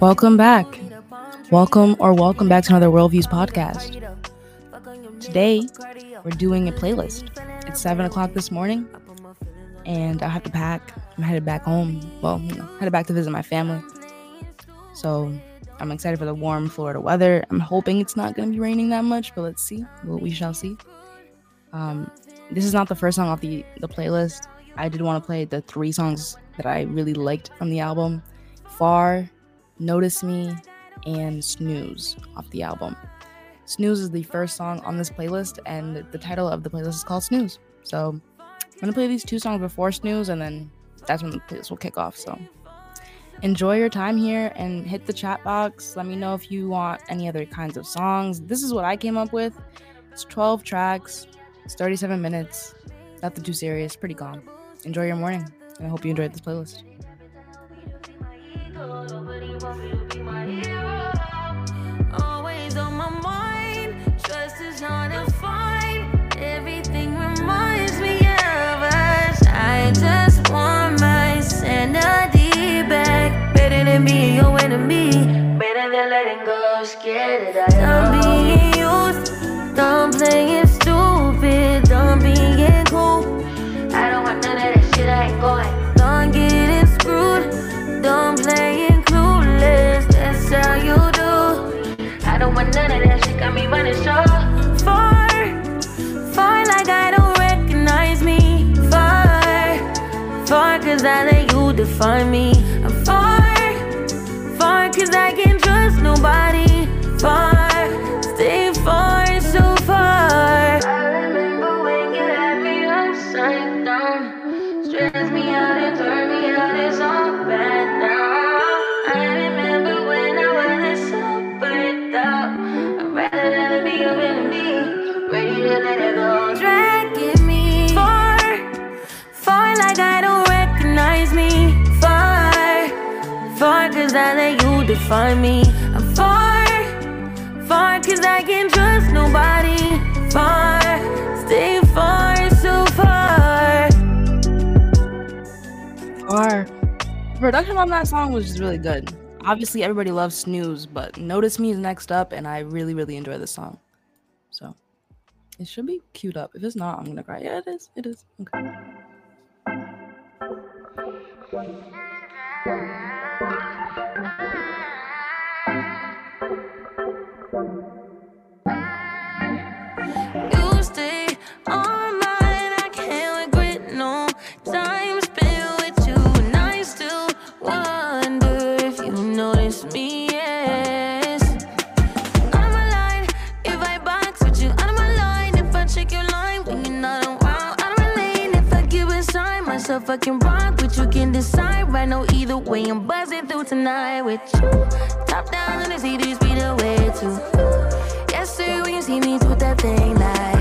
Welcome back. Welcome or welcome back to another Worldviews podcast. Today, we're doing a playlist. It's 7 o'clock this morning, and I have to pack. I'm headed back home. Well, you know, headed back to visit my family. So I'm excited for the warm Florida weather. I'm hoping it's not going to be raining that much, but let's see. Well, we shall see. Um, this is not the first song off the, the playlist. I did want to play the three songs that I really liked from the album Far, Notice Me, and Snooze off the album. Snooze is the first song on this playlist, and the title of the playlist is called Snooze. So I'm gonna play these two songs before Snooze, and then that's when the playlist will kick off. So enjoy your time here and hit the chat box. Let me know if you want any other kinds of songs. This is what I came up with. It's 12 tracks, it's 37 minutes. Nothing too serious, pretty calm. Enjoy your morning, and I hope you enjoyed this playlist. Always on my mind, trust is hard to find. Everything reminds me of us. I just want my sanity back. Better than being your enemy. Better than letting go. Scared that I Done being used, done playing stupid, done being cool. Going. Done getting screwed, done playing clueless. That's how you do. I don't want none of that shit. Got me running short. Far, far like I don't recognize me. Far, far cause I let you define me. Define me. I'm far, far cause I can't trust nobody. Far, stay far, so far. Far. The production on that song was just really good. Obviously, everybody loves Snooze, but Notice Me is next up, and I really, really enjoy this song. So it should be queued up. If it's not, I'm gonna cry. Yeah, it is. It is. Okay. Can rock, but you can decide. Right now, either way, I'm buzzing through tonight with you. Top down, and the CDs be the way to. Yes, sir, when you see me do that thing like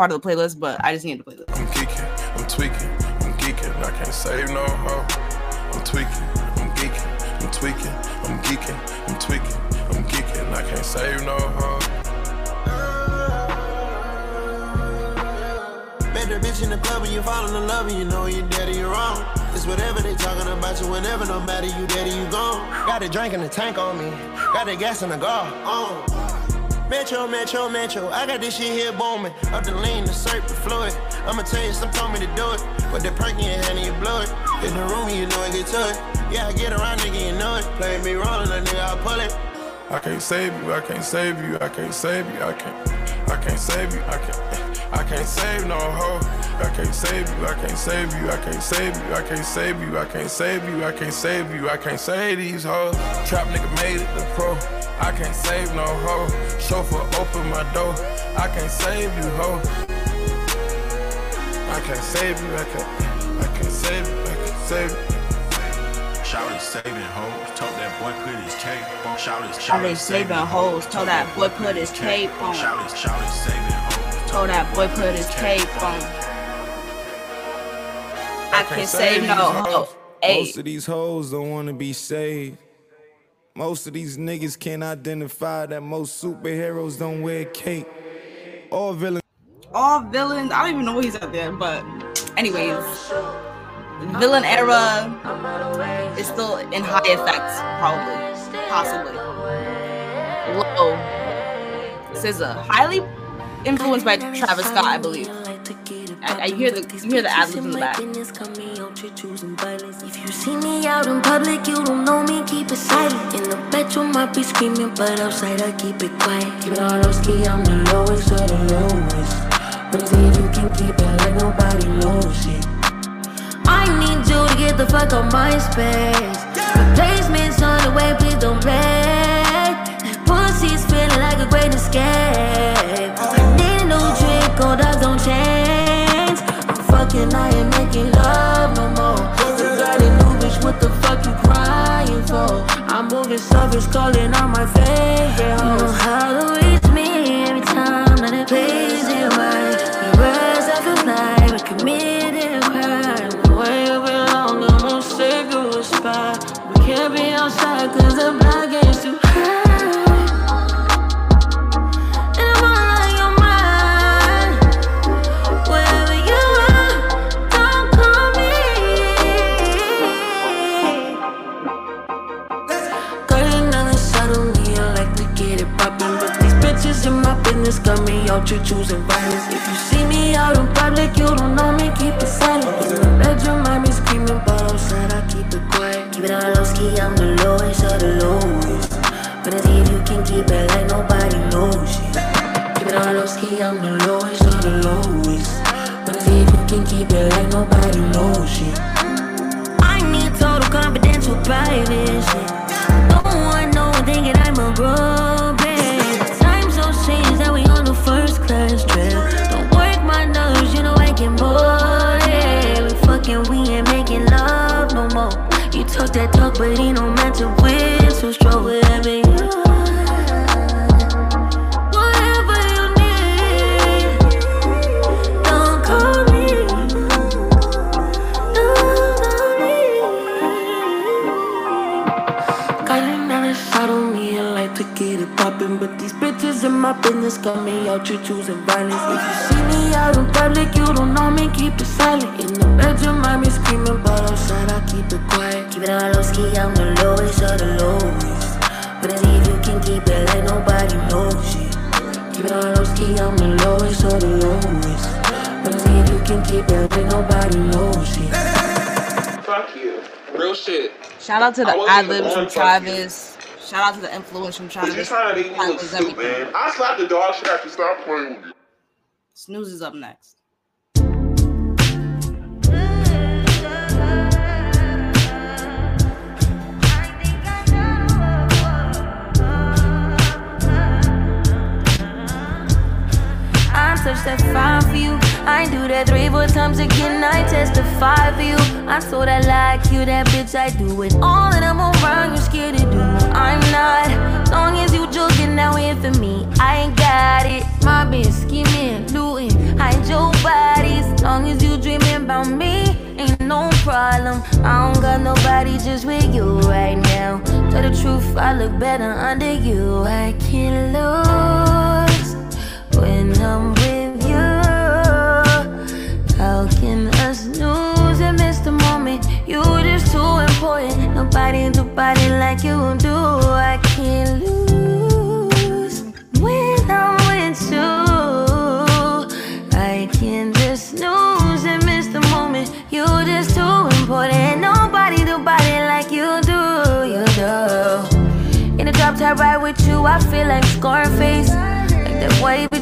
part of the playlist, but I just need to play this. I'm geeking, I'm tweaking, I'm geeking. I can't save no hoe. I'm tweaking, I'm geeking, I'm tweaking, I'm geeking, I'm tweaking, I'm geeking. I can't save no hoe. Met the bitch in the club and you fall in love and you know you're dead or you're wrong. It's whatever they talking about you, whenever, no matter you dead or you gone. Got a drink in the tank on me, got the gas in the car. On. Metro, Metro, Metro, I got this shit here booming. Up the lean, the the fluid. I'ma tell you, some told me to do it. Put the perk in your hand and you blow it. In the room, you know I get to it. Yeah, I get around, nigga, you know it. Play me rolling, a nigga, I pull it. I can't save you, I can't save you, I can't save you, I can't, I can't save you, I can't, I can't save no hoe. I can't save you, I can't save you, I can't save you, I can't save you, I can't save you, I can't save you, I can't save these hoes. Trap nigga made it the pro. I can't save no hoe. Chauffeur open my door. I can't save you, hoe. I can't save you, I can't, I can't save you, I can't save you. Shout saving hoes, told that boy put his cape on. Shout is Shawty saving hoes, told that boy put his cape on. Shout is shout is saving hoes, Told that boy put his cape on. I can't save no hoe. Most of these hoes don't wanna be saved. Most of these niggas can't identify that most superheroes don't wear cape. All villains all villains. I don't even know what he's out there, but anyways, villain era is still in high effects, probably, possibly. Low. SZA, highly influenced by Travis Scott, I believe. I, I hear the you hear the ad in the back. If you see me out in public, you don't know me, keep it silent. In the bedroom, I be screaming, but outside, I keep it quiet. Keep it all I'm the lowest of the lowest. But see you can keep it like nobody knows it. I need you to get the fuck on my space. Replacements on the way, I'm I ain't making love no more. You got a new bitch, what the fuck you crying for? I'm moving service, calling on my favorite hoe. You know how reach got me out here choosing violence. If you see me out in public, you don't know me, keep it silent. In the bedroom, I be screaming, but outside, I keep it quiet. Keep it on low ski, I'm the lowest of the lowest. But see if you can keep it like nobody knows it. Keep it on low ski, I'm the lowest of the lowest. But see if you can keep it like nobody knows it. I need total confidential privacy. Got another shot on me, Whatever you need Don't call me Don't me Calling out it I like to get it poppin'. But these bitches in my business got me out here choosing violence. If you see me out in public, you don't know me, keep it silent. In the bedroom, I be screaming, but outside, I keep it quiet. Keep it on low ski, I'm the lowest of the lowest. But see if you can keep it like nobody knows it. Keep it on low ski, I'm the lowest of the lowest. But see if you can keep it like nobody knows it. Fuck you. Real shit. Shout out to the I wasn't ad libs from on you. Travis. Shout out to the influence from Travis. you're trying to make me look stupid, man. I slapped the dog shit after stop playing with you. Snooze is up next. I'm such that fine for you I do that three, four times again. I testify for you. I told I like you, that bitch. I do it all, and I'm around. You scared to do. I'm not. Long as you joking now here for me, I ain't got it. My bitch scheming, looting, hide your bodies. Long as you dreaming about me, ain't no problem. I don't got nobody just with you right now. Tell the truth, I look better under you. I can't lose I can't lose when. I can't just snooze and miss the moment. You just too important. Nobody do body like you do. You do. In the drop top ride with you, I feel like Scarface. Like that white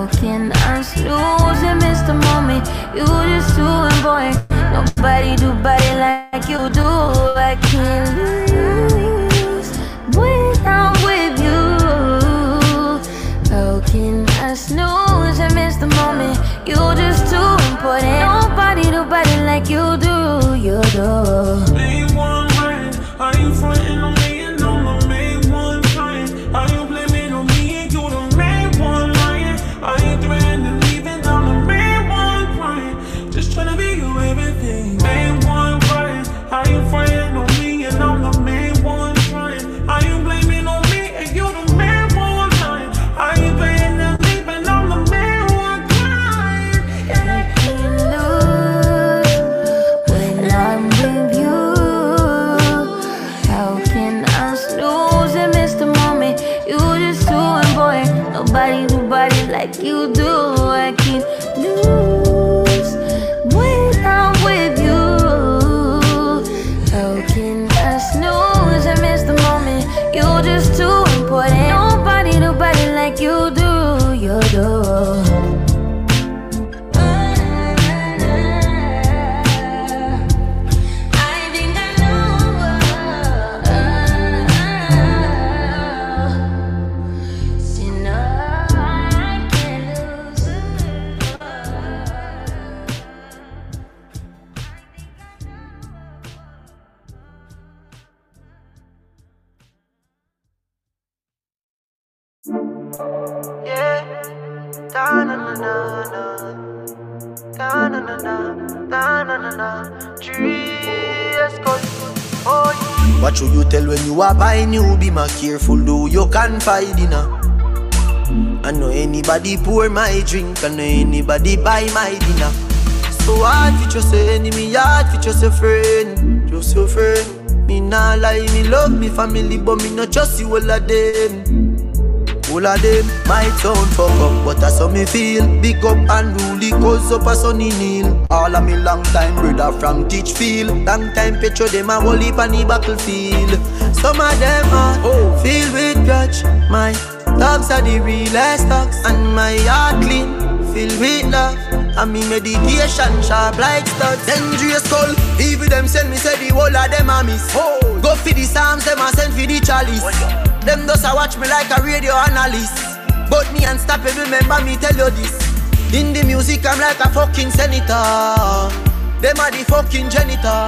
How can I lose and miss the moment? You just too important. Nobody do body like you do. I can't lose when I'm with you. Can I snooze and miss the moment? You just too important. Nobody do body like you do. You do. Yeah. What should you tell when you are buying new? Be more careful, do you confide in her. Uh. I know anybody pour my drink, I know anybody buy my dinner. So hard for just a enemy, hard for just a friend, just your friend. Me nah lie, me love me family, but me not trust you all of them. All of them might sound fuck up, but that's how me feel. Big up and rule cause up a sunny kneel. All of me long time brother from Teachfield. Long time picture them a whole heap on the battlefield. Some of them are filled with grudge. My dogs are the realest dogs, and my heart clean, filled with love. And me meditation sharp like studs. Dangerous call, even them send me say the whole of them a miss. Go for the psalms, them a send for the chalice. Them does a watch me like a radio analyst. But me unstoppable, remember me tell you this. In the music, I'm like a fucking senator. Them are the fucking janitor.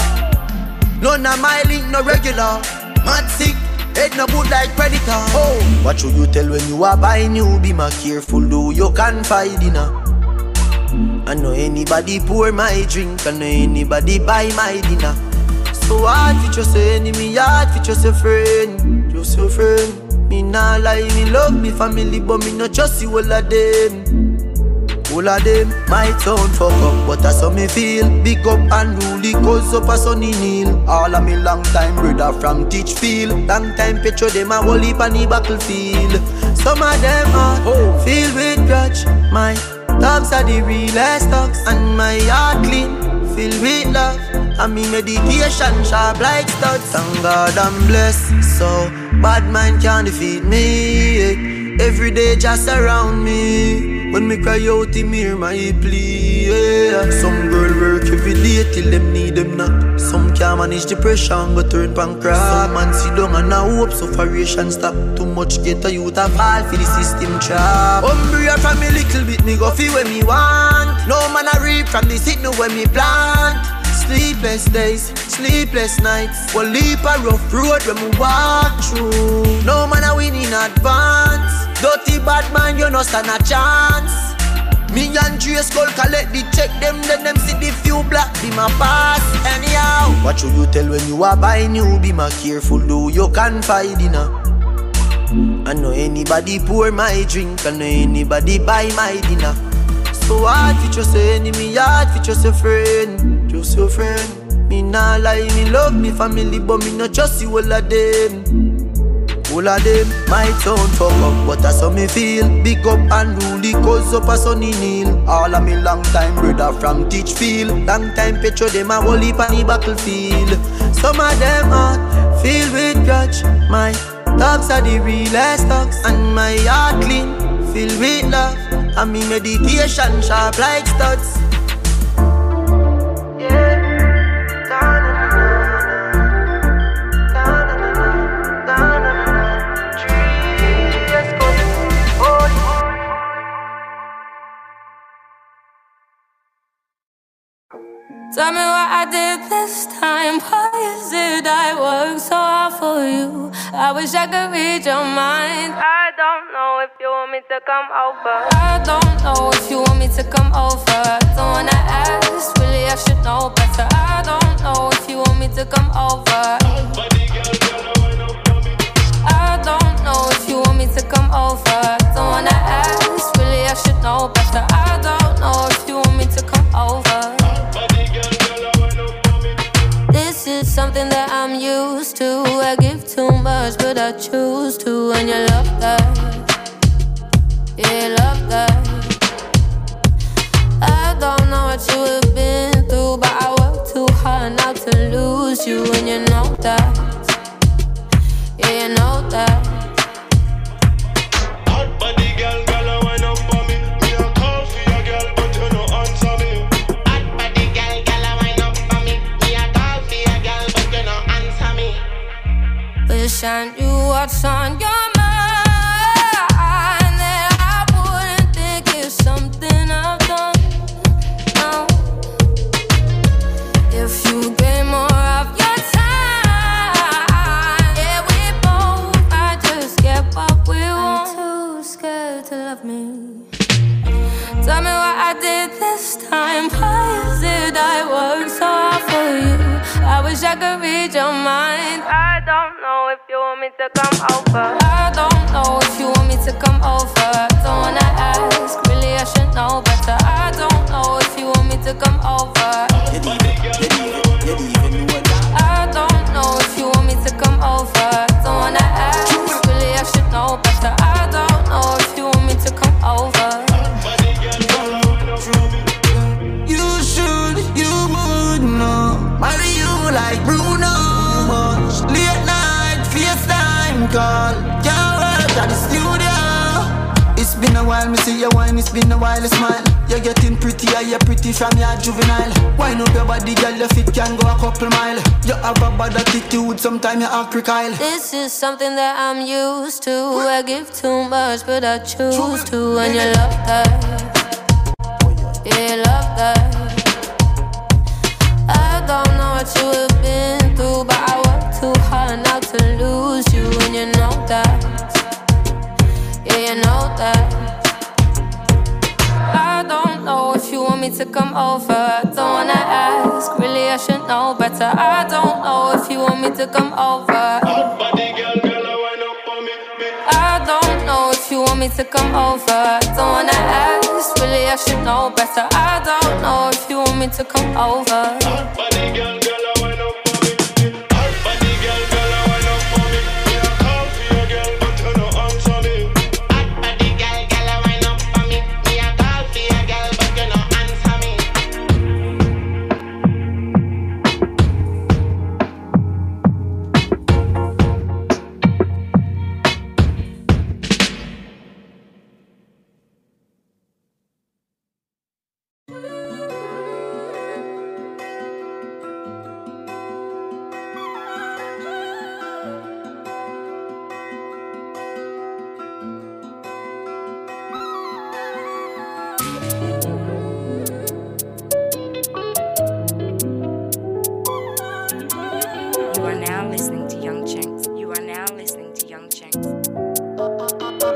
None of my link no regular. Mad sick, head no good like predator. Oh, what should you tell when you are buying new? Be my careful, do you confide in her. I know anybody pour my drink, I know anybody buy my dinner. So hard for a enemy, hard for just a friend, just a friend. Me nah lie, me love me family, but me not trust you all of them. All of them might sound fuck up, but that's how me feel. Big up and rule cause up a sunny kneel. All of me long time brother from Teachfield. Long time picture them a whole heap on the battlefield. Some of them are oh. filled with grudge. My dogs are the realest dogs, and my heart clean, filled with love. And me meditation sharp like studs. Thank God I'm blessed. So bad man can't defeat me. Every day just around me. When me cry out, him hear my plea. Yeah. Some girl work every day till them need them not. Some can't manage depression, but turn pancreas. Some man sit down and now hope sufferation stop. Too much get a youth a fall for the system trap. Umbria from me little bit, me go feel when me want. No man a reap from the no when me plant. Sleepless days, sleepless nights. One leap a rough road when we walk through. No man a win in advance. Dirty bad man, you no stand a chance. Me and Dre Skull collect the check them, then them see the few black be my pass. Anyhow, what should you tell when you are buying new? Be my careful, do you confide in her. Ah. I know anybody pour my drink, I know anybody buy my dinner. So hard for a enemy, hard for just a friend, just your friend. Me nah lie, me love me family, but me not trust you all of them. All of them might sound fuck up, but that's how me feel. Big up and rule cause up a sunny kneel. All of me long time brother from Teachfield. Long time picture them a whole heap on the battlefield. Some of them heart filled with grudge. My dogs are the realest dogs, and my heart clean, filled with love. And me meditation sharp like studs. Tell me what I did this time. Why is it I work so hard for you? I wish I could read your mind. I don't know if you want me to come over. I don't know if you want me to come over. Don't wanna ask, really I should know better. I don't know if you want me to come over. I don't know if you want me to come over. Don't wanna ask, really I should know better. I too much, but I choose to. And you love that. Yeah, love that. I don't know what you have been through, but I work too hard not to lose you. And you know that. Yeah, you know that. I knew what's on your mind. That I wouldn't think it's something I've done. If you gave more of your time, yeah, we both might just get what we want. too scared to love me. Tell me what I did this time. Why is it I work I could read your mind. I don't know if you want me to come over. I don't know if you want me to come over. Don't wanna ask, really I should know better. I don't know if you want me to come over. I don't know if you want me to come over. Don't wanna ask, really I should know better. I At the studio. It's been a while, me see your wine. It's been a while, you smile. You're getting prettier, you're pretty from your juvenile. Wine up your body, girl, your feet can go a couple mile. You have a bad attitude, sometimes you act recile. This is something that I'm used to. I give too much, but I choose to. And you love that. Yeah, love that. I don't know what you have been through, but I work too hard not to lose you. And you know that. Yeah, you know that. I don't know if you want me to come over. I don't wanna ask, really I should know better. I don't know if you want me to come over. I don't know if you want me to come over. Don't wanna ask, really I should know better. I don't know if you want me to come over. Listening to Young Chencs. You are now listening to Young Chencs.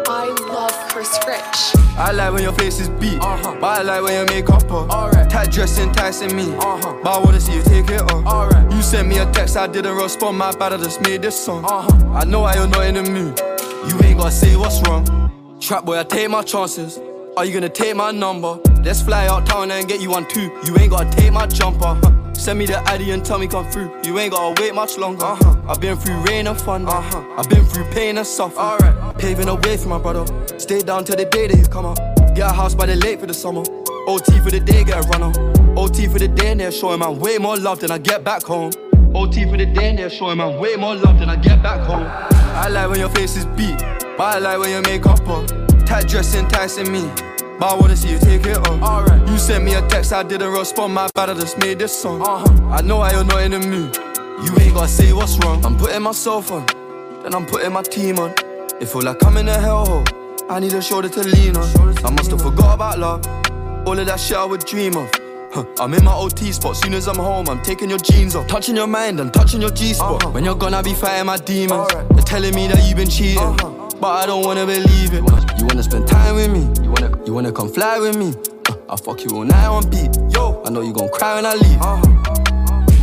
I love Chris Rich. I like when your face is beat, but I like when your makeup up. Alright. Tight dress enticing me, uh-huh. but I wanna see you take it off. Alright. You sent me a text, I didn't respond. My bad, I just made this song. Uh-huh. I know why you're not in the mood. You ain't gotta say what's wrong. Trap boy, I take my chances. Are you gonna take my number? Let's fly out town and get you one too. You ain't gotta take my jumper. Send me the addy and tell me come through. You ain't gotta wait much longer. Uh-huh. I've been through rain and thunder. Uh-huh. I've been through pain and suffering. Alright. Paving a way for my brother. Stay down till the day that you come up. Get a house by the lake for the summer. OT for the day, get a runner. OT for the day and they're showing man way more love than I get back home. OT for the day and they're showing man way more love than I get back home. I like when your face is beat, but I like when your makeup up. Tight dress enticing me. But I wanna see you take it off. Alright. You sent me a text, I didn't respond. My bad, I just made this song. Uh-huh. I know why you're not in the mood. You ain't gotta say what's wrong. I'm putting myself on, then I'm putting my team on. It feel like I'm in a hellhole. I need a shoulder to lean on. I must have forgot about love. All of that shit I would dream of. I'm in my OT spot, soon as I'm home, I'm taking your jeans off. Touching your mind, I'm touching your G spot. When you're gonna be fighting my demons, they're telling me that you've been cheating. But I don't wanna believe it. You wanna spend time with me? You wanna, you wanna come fly with me? Uh, I'll fuck you all night on beat. Yo, I know you gon' cry when I leave.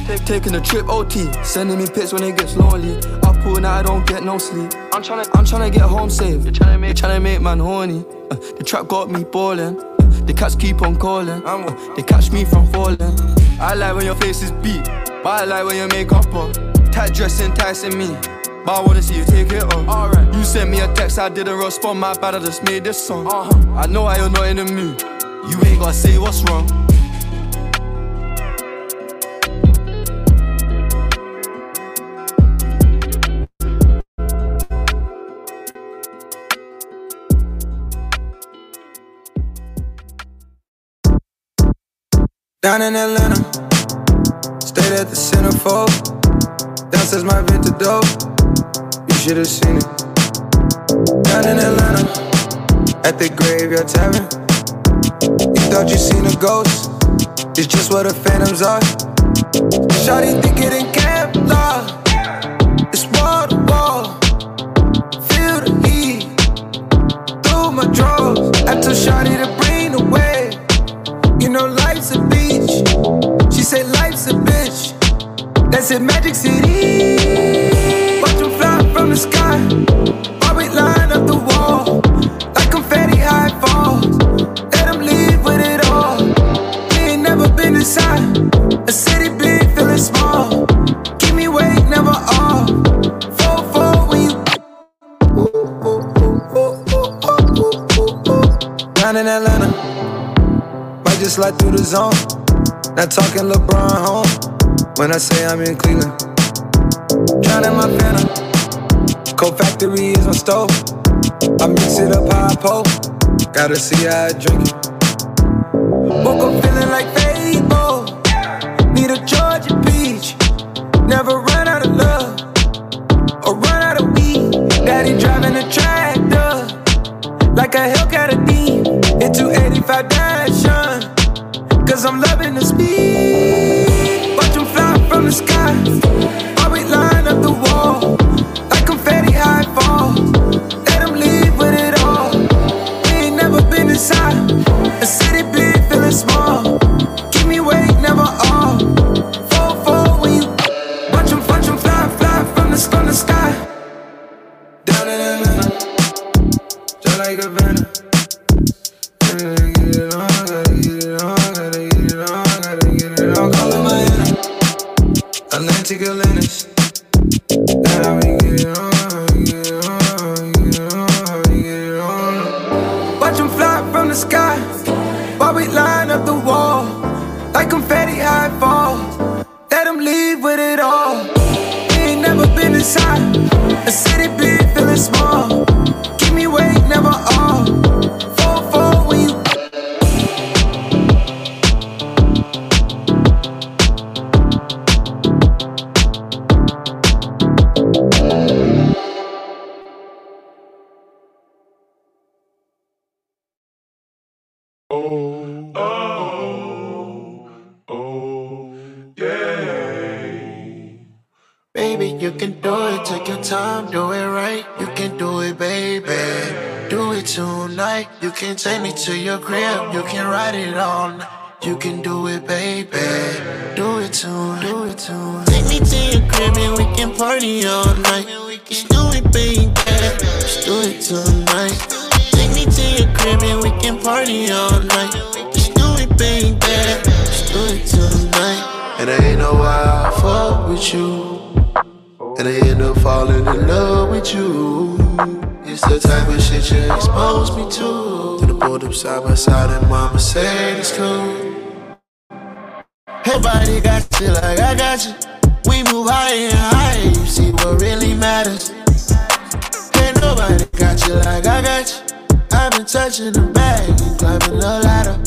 Take, taking a trip OT, sending me pics when it gets lonely. Up all night, I don't get no sleep. I'm tryna, I'm tryna get home safe. You're tryna make, tryna make man horny. Uh, the trap got me ballin'. Uh, the cats keep on calling. Uh, they catch me from falling. I like when your face is beat, but I like when your makeup up. Tight dress enticing me. But I wanna see you take it off. Alright. You sent me a text, I didn't respond. My bad, I just made this song. Uh-huh. I know why you're not in the mood. You ain't gotta say what's wrong. Down in Atlanta, stayed at the centerfold. Downstairs my Venta dope, you should have seen it. Down in Atlanta, at the graveyard tavern. You thought you seen a ghost, it's just what the phantoms are. Shawty think it in Kevlar, it's wall to wall. Feel the heat through my drawers. I told Shawty to bring the wave. You know life's a beach. She said life's a bitch. That's in Magic City. The sky. While we line up the wall. Like confetti high falls. Let them leave with it all. We ain't never been inside. A city big, feeling small. Keep me awake, never off. Four, four, when you. Down in Atlanta. Might just slide through the zone. Not talking LeBron home. When I say I'm in Cleveland. Drowning my phantom. Cold factory is my stove. I mix it up how I pull. Gotta see how I drink it. Woke up feeling like Fable. Need a Georgia peach. Never run out of love. Or run out of weed. Daddy driving a tractor. Like a Hellcat a D. Hit 285 dash. Cause I'm loving the speed. To your crib. You can ride it on. You can do it, baby. Do it tonight. Do it tonight. Take me to your crib and we can party all night. Just do it, baby. Just do it tonight. Take me to your crib and we can party all night. Just do it, baby. Just do it tonight. And I ain't know why I fuck with you. And I end up falling in love with you. It's the type of shit you expose me to. Pulled up side by side and mama said it's cool. Everybody got you like I got you. We move higher and higher. You see what really matters. Ain't nobody got you like I got you. I've been touching the bag and climbing the ladder.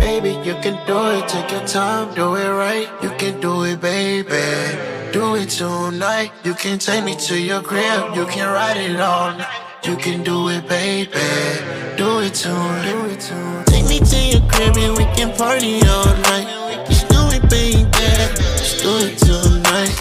Baby, you can do it. Take your time, do it right. You can do it, baby. Do it tonight. You can take me to your crib. You can ride it all night. You can do it, baby. Do it tonight. Do it tonight. Take me to your crib and we can party all night. Just do it, baby. Just do it tonight.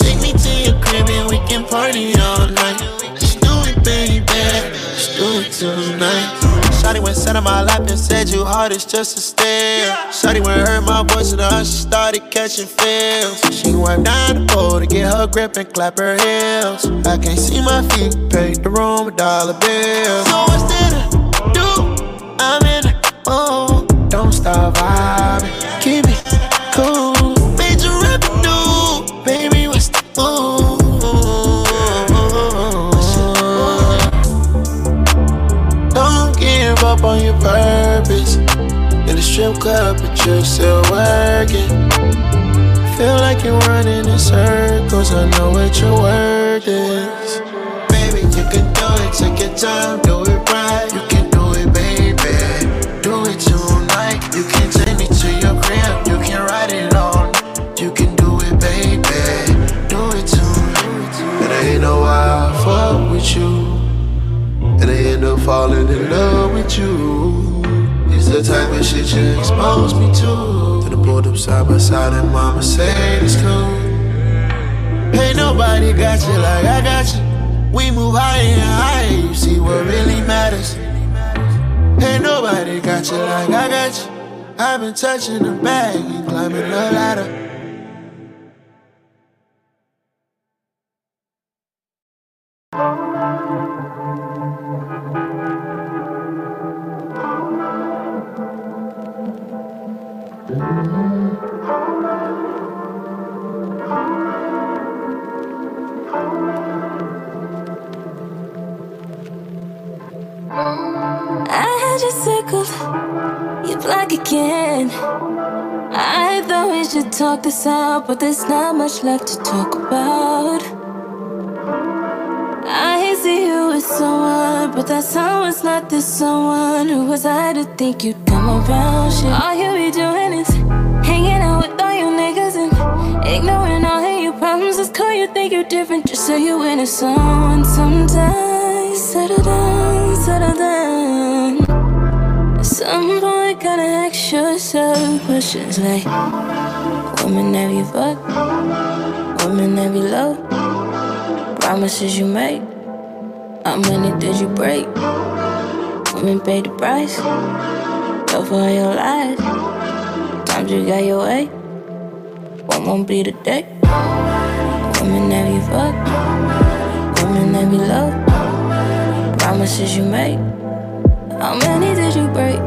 Take me to your crib and we can party all night. Just do it, baby. Just do it tonight. Shawty went sat on my lap and said you hard as just a stare. Shawty went heard my voice and her she started catching feels. She went down the pole to get her grip and clap her heels. I can't see my feet, paid the room with dollar bills. So what's there to do? I'm in the mood. Don't stop vibing, on your purpose. In the strip club, but you're still working. Feel like you're running in circles. I know what your word is. Baby, you can do it. Take your time, do it right. You can do it, baby. Do it tonight. You can take me to your crib. You can ride it on. You can do it, baby. Do it tonight. And I ain't know why I fuck with you. And I end up falling in love with you. It's the type of shit you expose me to. Then I pulled up side by side and mama said it's cool. Ain't nobody got you like I got you. We move higher and higher, you see what really matters. Ain't nobody got you like I got you. I've been touching the bag and climbing the ladder. But there's not much left to talk about. I see you with someone, but that someone's not the someone. Who was I to think you'd come around? Shit. All you be doing is hanging out with all you niggas and ignoring all of your problems. It's cool, you think you're different, just so you into someone sometimes. Settle down, settle down. At some point, gotta ask yourself questions like Woman have you fucked? Woman have you loved? Promises you made? How many did you break? Women paid the price? Fell for your lies? Times you got your way? One won't be the day? Woman have you fucked? Woman have you loved? Promises you made? How many did you break?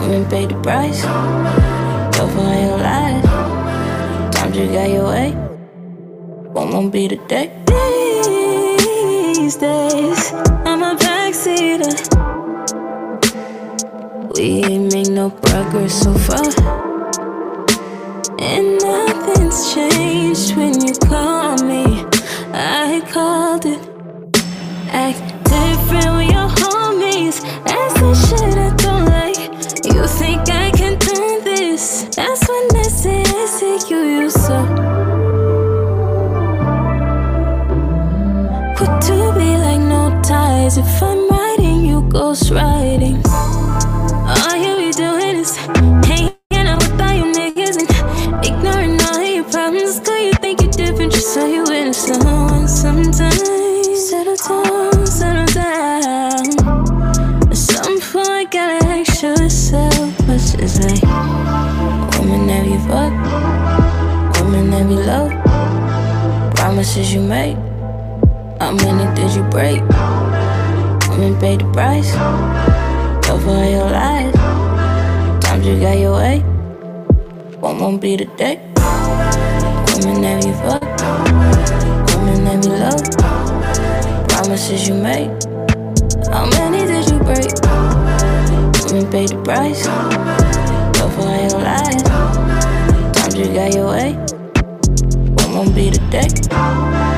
Women paid the price. Fell for your lies. Times you got your way. Won't be the day. These days, I'm a backseater. We ain't make no progress so far. And nothing's changed when you call me. I called it. You fuck, women that be low. Promises you make, how many did you break? Women paid the price, for all your lies. Times you got your way, one won't be the day. Women that you fuck, women that be low. Promises you make, how many did you break? Women paid the price, you got your way, one won't be the.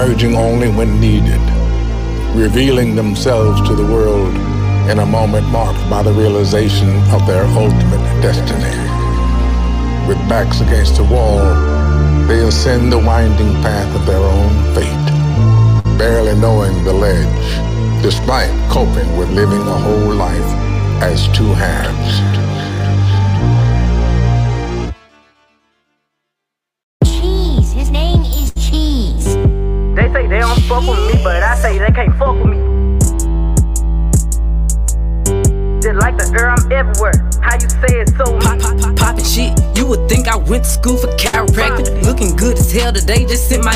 Emerging only when needed, revealing themselves to the world in a moment marked by the realization of their ultimate destiny. With backs against the wall, they ascend the winding path of their own fate, barely knowing the ledge, despite coping with living a whole life as two halves.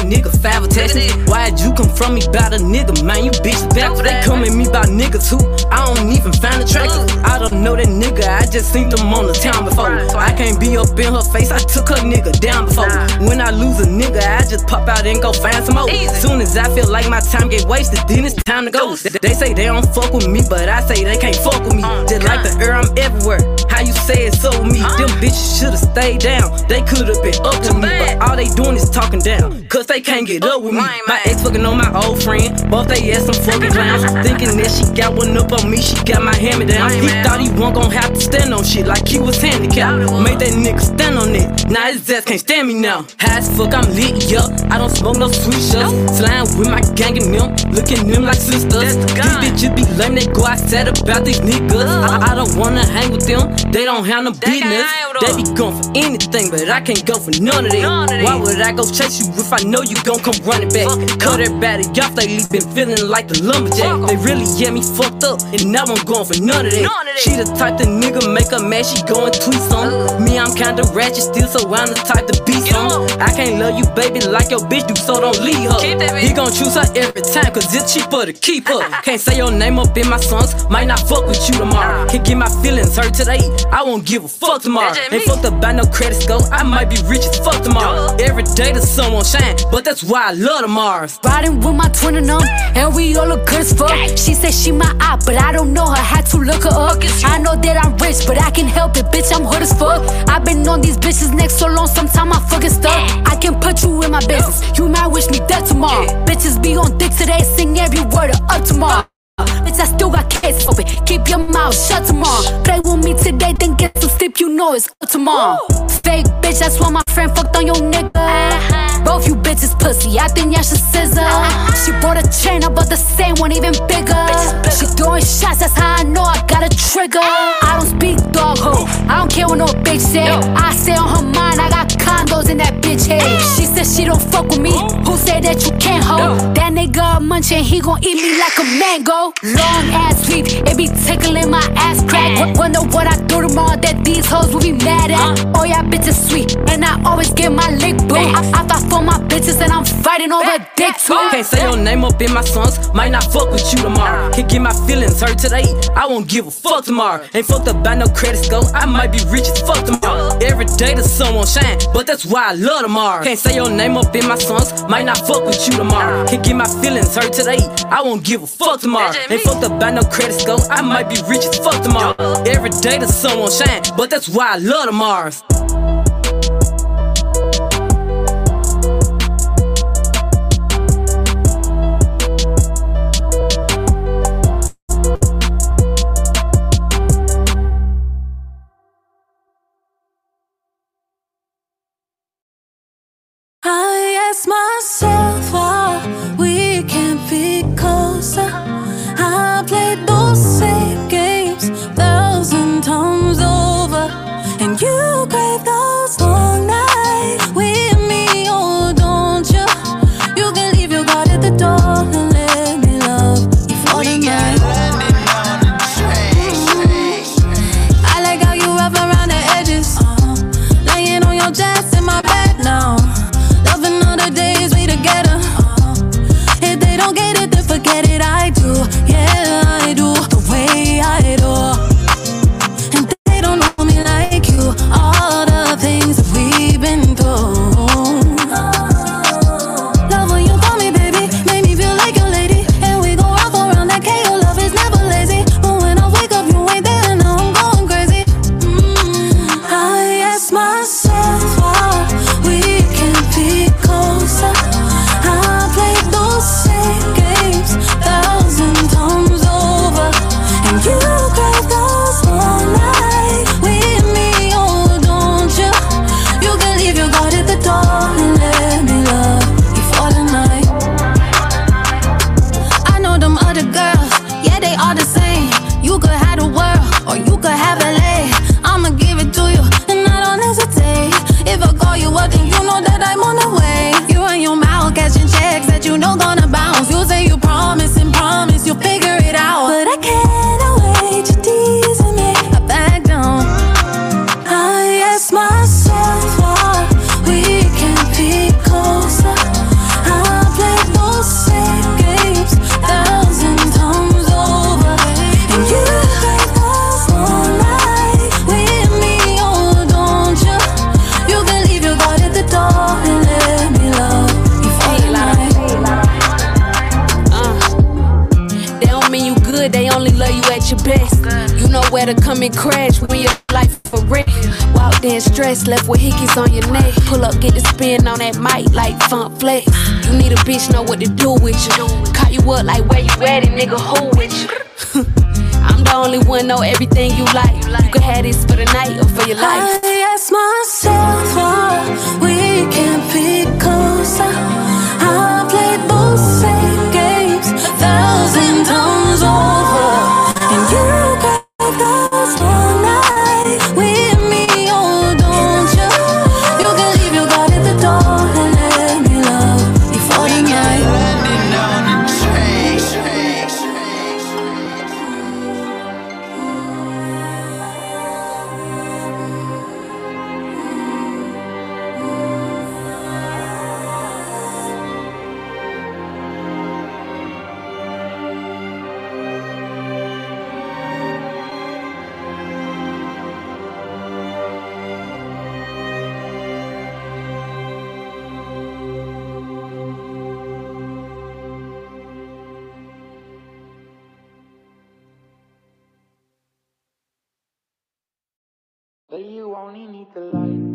Nigga five a text. Why'd you come from me about a nigga, man? You bitch back. They come at me about niggas too. I don't even find attractive. I don't know that nigga. I just seen them on the town before. I can't be up in her face. I took her nigga down before. When I lose a nigga, I just pop out and go find some more. As soon as I feel like my time get wasted, then it's time to go. They- say they don't fuck with me, but I say they can't fuck with me. Just like the air, I'm everywhere. How you say it so with me? Them bitches should've stayed down. They could've been up to me, but all they doing is talking down. Cause they can't get up with me. My ex fucking on my old friend, both they ass some fucking clowns. Thinking that she got one up on me, she got my hammer me down. He thought he wasn't gon' have to stand on shit like he was handicapped. Made that nigga stand on it. Now his ass can't stand me now. High as fuck, I'm lit, yup. I don't smoke no sweet shots. Slime with my gang and them, looking them like sisters. These bitches be lame, they go outside about these niggas. I, I don't wanna hang with them, they don't have no business. They be going for anything, but I can't go for none of it. Why would I go chase you if I know you gon' come running back? Cut everybody off, they been feeling like the lumberjack. They really get me fucked up, and now I'm going for none of that. She the type the nigga make her mad, she going tweets on. Me, I'm kinda ratchet still, so I'm the type to be some. I can't love you, baby, like your bitch do, so don't leave her. He gon' choose her every time, cause it's cheaper to keep her. Can't say your name up in my songs, might not fuck with you tomorrow. Can't get my feelings hurt today, I won't give a fuck tomorrow. Ain't fucked up by no credit score, I might be rich as fuck tomorrow. Every day the sun won't shine, but that's why I love tomorrow. Riding with my twin and them, and we all look good as fuck. She said she my eye, but I don't know her. Had to look her up. I know that I'm rich, but I can help it, bitch. I'm hood as fuck. I've been on these bitches' neck so long, sometime I fucking stuck. I can put you in my business. You might wish me dead tomorrow. Bitches be on dick today, sing every word of up tomorrow. Bitch, I still got cases open. Keep your mouth shut tomorrow. Play with me today, then get some sleep. You know it's up tomorrow. Fake bitch, that's why my friend fucked on your nigga. Uh-huh. Both you bitches pussy. I think y'all should scissor. She bought a chain, I bought the same one, even bigger. She throwing shots, that's how I know I got a trigger. I don't speak dog ho. I don't care what no bitch say. I say on her mind, I got condos in that bitch head. She said she don't fuck with me. Who said that you can't hold? That nigga munching, he gon' eat me like a mango. Long ass sweep, it be tickling my ass crack. W- Wonder what I do tomorrow that these hoes will be mad at. Oh, yeah, bitches sweet, and I always get my lick boo. I, I thought for my bitches, and I'm fighting over dick too. Can't say your name up in my songs, might not fuck with you tomorrow. Can't get my feelings hurt today, I won't give a fuck tomorrow. Ain't fucked up by no credit score, I might be rich as fuck tomorrow. Every day the sun won't shine, but that's why I love tomorrow. Can't say your name up in my songs, might not fuck with you tomorrow. Can't get my feelings hurt today, I won't give a fuck tomorrow. Ain't fucked up by no credit score, I might be rich as fuck tomorrow. Every day the sun won't shine, but that's why I love tomorrow. Ask myself why we can't be closer. I played those same games thousand times over, and you crave those long nights with me. Oh, don't you? You can leave your guard at the door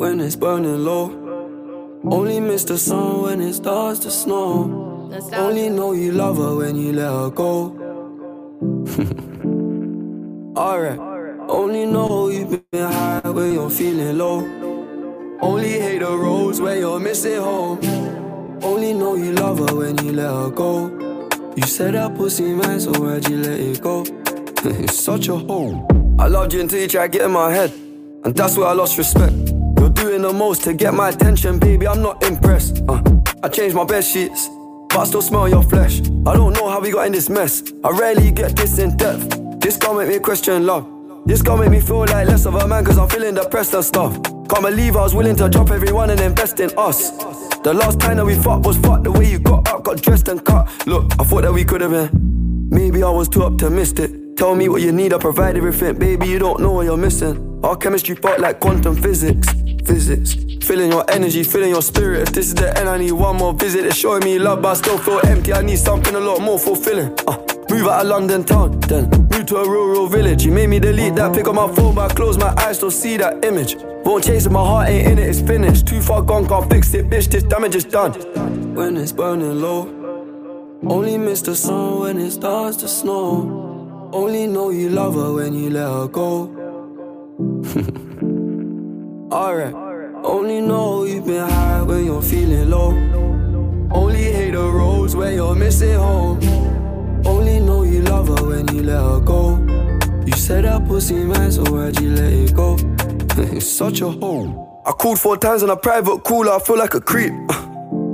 When it's burning low, only miss the sun when it starts to snow. Only know you love her when you let her go. Alright, only know you've been high when you're feeling low. Only hate the roads where you're missing home. Only know you love her when you let her go. You said that pussy man, so why'd you let it go? it's such a hole. I loved you until you tried to get in my head, and that's where I lost respect. Doing the most to get my attention, baby. I'm not impressed. Uh, I changed my bed sheets, but I still smell your flesh. I don't know how we got in this mess. I rarely get this in depth. This gon' make me question love. This gon' make me feel like less of a man, cause I'm feeling depressed and stuff. Can't believe I was willing to drop everyone and invest in us. The last time that we fought was fucked the way you got up, got dressed and cut. Look, I thought that we could have been. Maybe I was too optimistic. Tell me what you need, I provide everything. Baby, you don't know what you're missing. Our chemistry fought like quantum physics. Physics. Feeling your energy, feeling your spirit. If this is the end, I need one more visit. It's showing me love, but I still feel empty. I need something a lot more fulfilling. Uh, move out of London town, then move to a rural village. You made me delete that pick on my phone, but I close my eyes, still see that image. Won't chase it, my heart ain't in it, it's finished. Too far gone, can't fix it, bitch. This damage is done. When it's burning low, only miss the sun when it starts to snow. Only know you love her when you let her go. Alright, only know you've been high when you're feeling low. Only hate the roads where you're missing home. Only know you love her when you let her go. You said that pussy man, so why'd you let it go? it's such a hole. I called four times on a private cooler, I feel like a creep.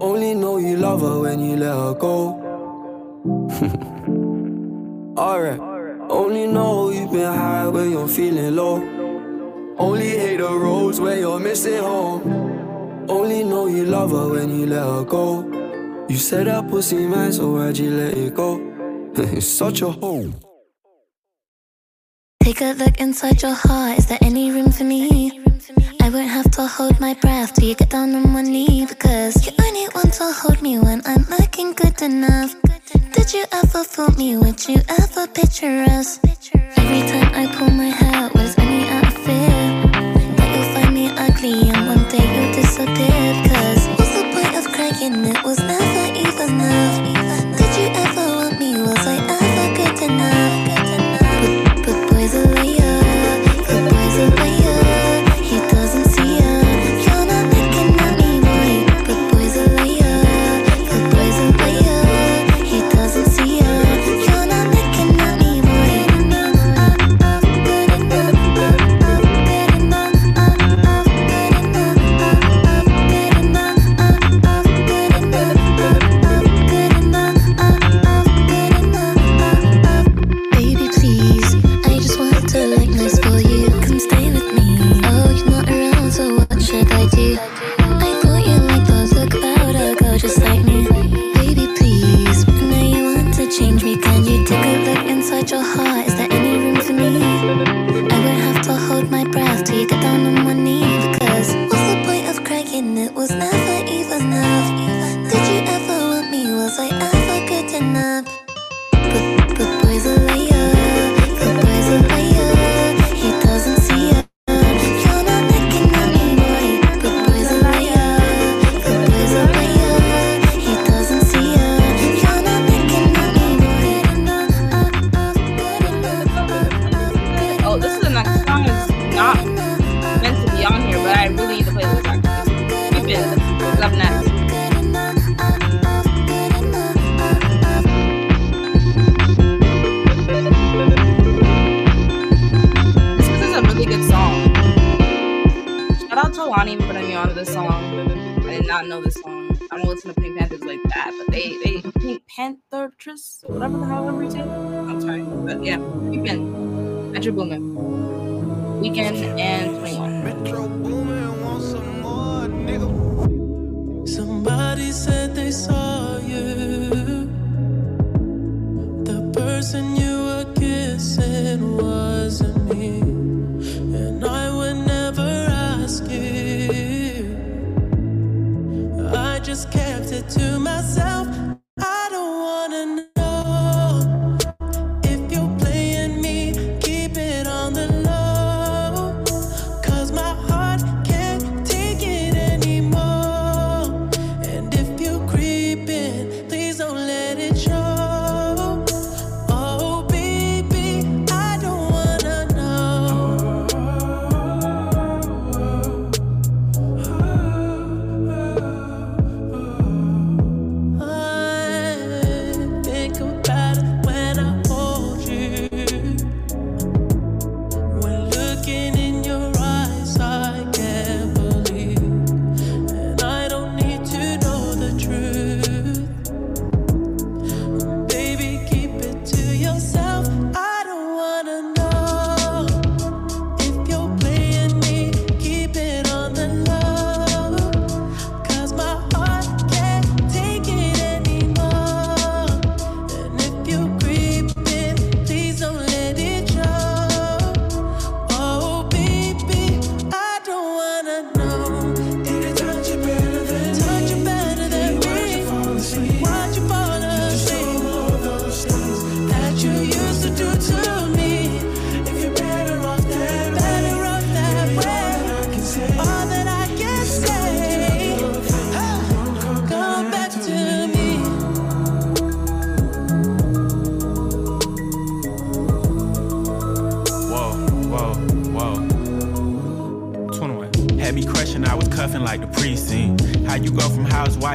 Only know you love her when you let her go. Alright. Only know you've been high when you're feeling low. Only hate the roads where you're missing home. Only know you love her when you let her go. You said that pussy man, so why'd you let it go? it's such a hole. Take a look inside your heart. Is there any room for me? Won't have to hold my breath till you get down on one knee because you only want to hold me when I'm looking good enough. Did you ever fool me? Would you ever picture us? Every time I pull my hair was only out of fear Panthertress, whatever the hell ever you say. I'm sorry, but yeah, Weeknd, Metro Boomin, Weeknd, and Twenty One. Metro Boomin want some more, nigga. Somebody said they saw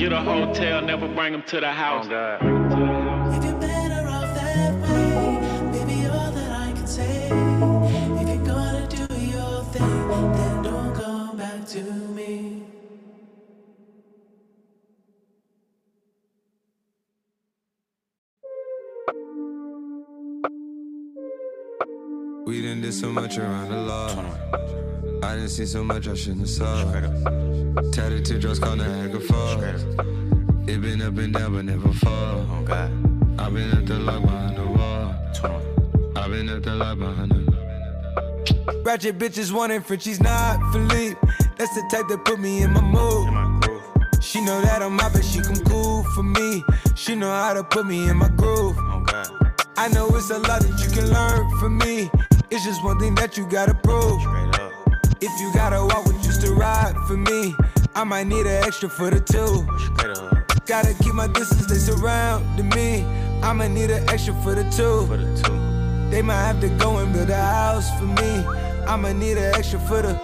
Get a hotel, never bring them to the house. Oh, if you're better off that way, baby, all that I can say. If you're gonna do your thing, then don't come back to me. We done did so much around the law. I didn't see so much I shouldn't have saw. Tatted teardrops called Niagara Falls. It been up and down but never fall. I've been at the lock behind the wall. I've been at the lock behind the Ratchet bitches wanting Frenchie's not Philippe. That's the type that put me in my mood. She know that I'm out, but she come cool for me. She know how to put me in my groove. I know it's a lot that you can learn from me. It's just one thing that you gotta prove. If you gotta walk with just to ride for me, I might need an extra for the two. Gotta keep my distance, they surrounding me. I'ma need an extra for the two. They might have to go and build a house for me. I'ma need an extra for the.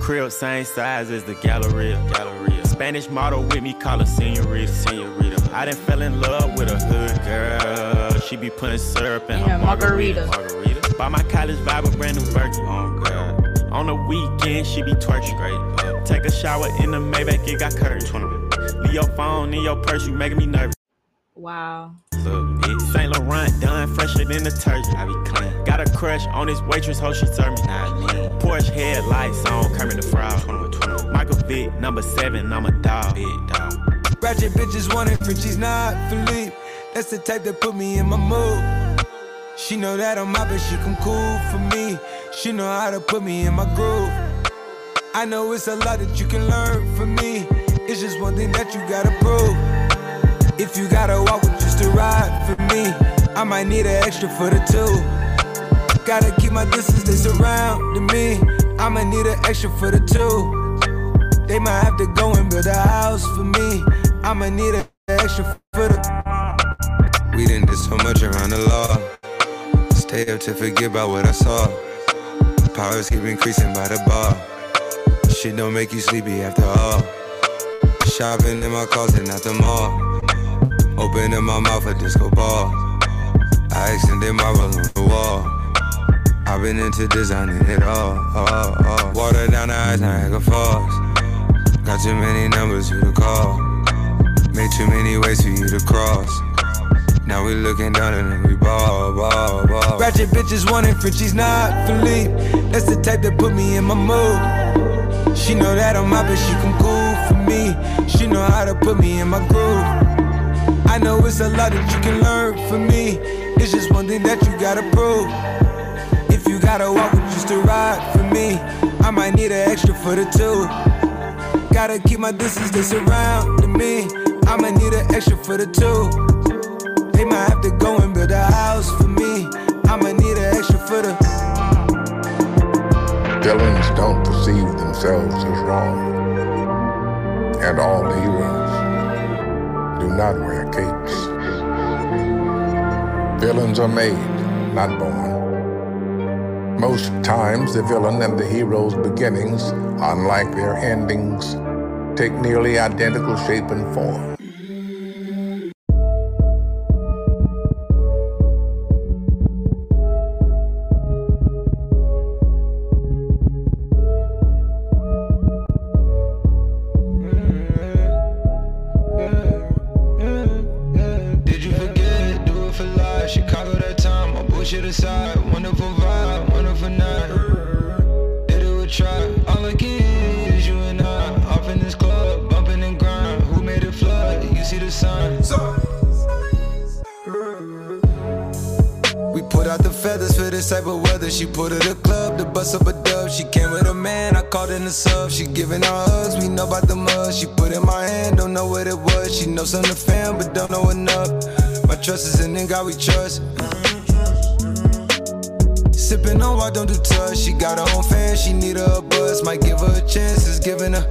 Crib same size as the Galleria. Galleria. Spanish model with me, call her Senorita. Senorita. I done fell in love with a hood girl. She be putting syrup in Yeah, her margarita. margarita. margarita. Buy my college vibe a brand new Birkin. Oh God. On the weekend, she be twerking. Great. Take a shower in the Maybach, it got curtains. Leave your phone in your purse, you making me nervous. Wow. Look, bitch. Saint Laurent done fresher than detergent. I be clean. Got a crush on this waitress, hoe she serve me. Nah, me. Porsche headlights on Kermit the Frog. Michael Vick, number seven, I'm a dog. Big dog. Ratchet bitches wanting Frenchies, not Philippe. That's the type that put me in my mood. She know that I'm out, but she come cool for me. She know how to put me in my groove. I know it's a lot that you can learn from me. It's just one thing that you gotta prove. If you gotta walk with just a ride for me, I might need an extra for the two. Gotta keep my distance, they surrounding me. I might need an extra for the two. They might have to go and build a house for me. I might need an extra for the. We didn't do so much around the law. Stay up to forget about what I saw. Powers keep increasing by the bar. Shit don't make you sleepy after all. Shopping in my closet, not the mall. Opening my mouth a disco ball. I extended my roll on the wall. I've been into designing it all, all, all. Water down the eyes, Niagara Falls. Got too many numbers who to call. Made too many ways for you to cross. Now we looking down and we ball, ball, ball. Ratchet bitches wanting Frenchies, not Philippe. That's the type that put me in my mood. She know that I'm out, but she come cool for me. She know how to put me in my groove. I know it's a lot that you can learn from me. It's just one thing that you gotta prove. If you gotta walk with just a ride for me, I might need an extra for the two. Gotta keep my distance, they surrounding me. I might need an extra for the two. They might have to go and build a house for me. I might need an extra for the. Villains don't perceive themselves as wrong. And all heroes do not wear capes. Villains are made, not born. Most times, the villain and the hero's beginnings, unlike their endings, take nearly identical shape and form. Bullshit aside. Wonderful vibe, wonderful night. Did it with try. All I is you and I. Off in this club, bumping and grind. Who made it flood? You see the sign. We put out the feathers for this type of weather. She put it a club to bust up a dub. She came with a man, I called in the sub. She giving out hugs, we know about the mud. She put in my hand, don't know what it was. She knows something fam, but don't know enough. My trust is in the God we trust. Sipping on what don't do touch. She got her own fan, she need a buzz. Might give her a chance, it's giving her.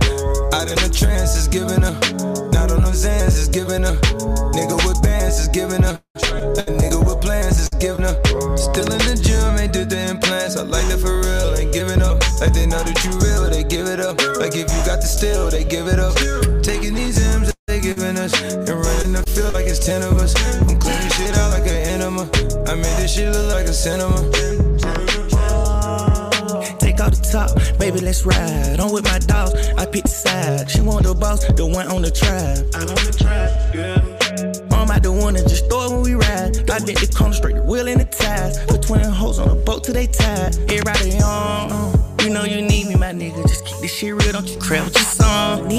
Out in the trance, it's giving her. Not on those ends, it's giving her. Nigga with bands, it's giving her. A nigga with plans, it's giving her. Still in the gym, ain't did the implants. I like that for real, ain't giving up. Like they know that you real, they give it up. Like if you got the steel, they give it up. Taking these M's, they giving us. And running the field like it's 10 of us. I'm cleaning shit out like an enema. I made this shit look like a cinema. Let's ride. I'm with my dogs, I pick the side. She want the boss, the one on the track. I'm on the track, yeah. I'm out the one and just throw it when we ride. I did the corner straight, the wheel in the ties. Put twin hoes on a boat till they tied. Everybody on, uh, you know you need me, my nigga. Just keep this shit real, don't you crap with your song.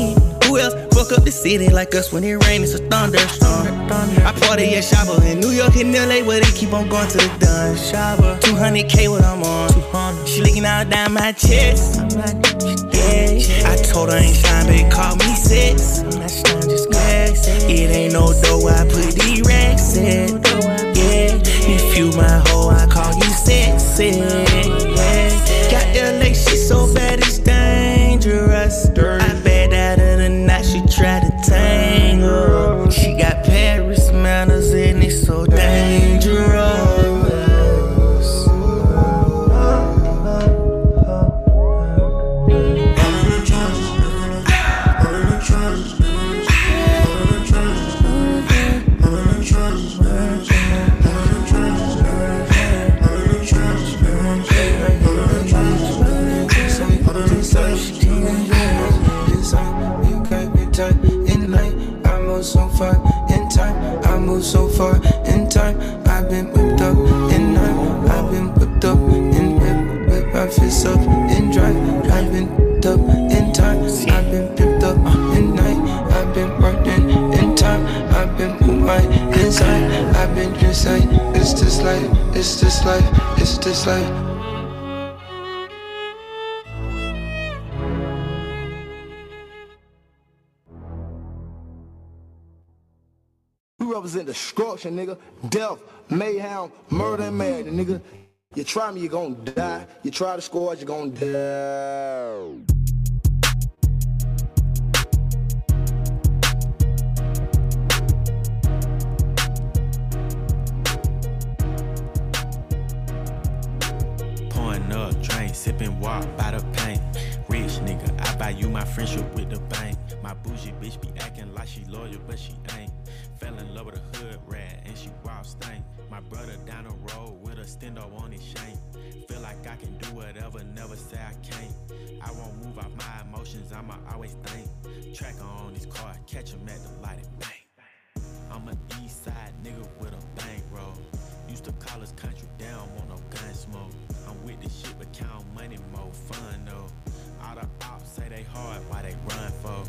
Who else up the city like us when it rain? It's a thunderstorm. I party at Shaba in New York and LA where they keep on going to the dun. Shaba, 200k what I'm on. She licking all down my chest. Yeah, I told her I ain't shine, baby, call me sex. It ain't no dough, I put the racks in. Yeah, if you my hoe, I call you sexy. Destruction, nigga. Death, mayhem, murder, and mad, nigga. You try me, you gon' die. You try to score, you gon' die. Pouring up, drink, sipping walk by the paint. Rich nigga, I buy you my friendship with the bank. My bougie bitch be acting like she loyal, but she ain't. Fell in love with a hood rat and she wild stank. My brother down the road with a stendo on his shank. Feel like I can do whatever, never say I can't. I won't move off my emotions, I'ma always think. Track on his car, catch him at the light and bang. I'm a east side nigga with a bankroll. Used to call us country down, want no gun smoke. I'm with this shit, but count they hard, why they run for?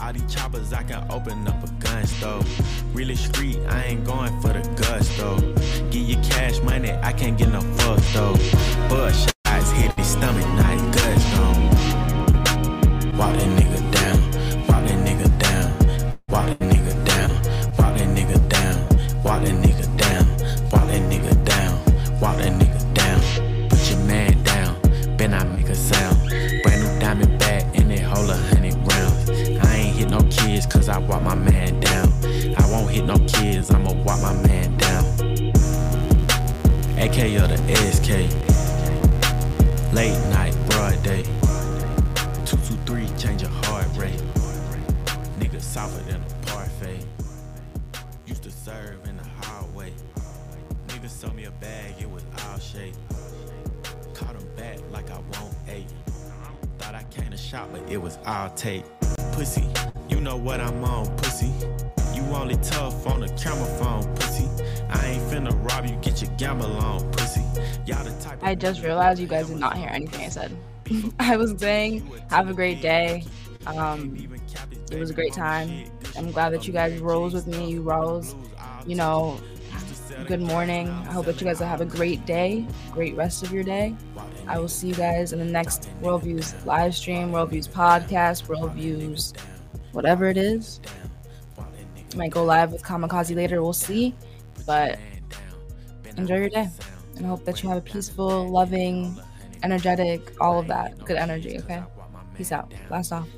All these choppers, I can open up a gun store. Really street, I ain't going for the gusto. Give you cash money, I can't get no fuck though. Bush just realized you guys did not hear anything I said. I was saying, have a great day. Um, it was a great time. I'm glad that you guys rose with me. You rose. You know, good morning. I hope that you guys will have a great day, great rest of your day. I will see you guys in the next Worldviews live stream, Worldviews podcast, Worldviews, whatever it is. Might go live with Kamikaze later. We'll see. But enjoy your day. And I hope that you have a peaceful, loving, energetic, all of that. Good energy, okay? Peace out. Blast off.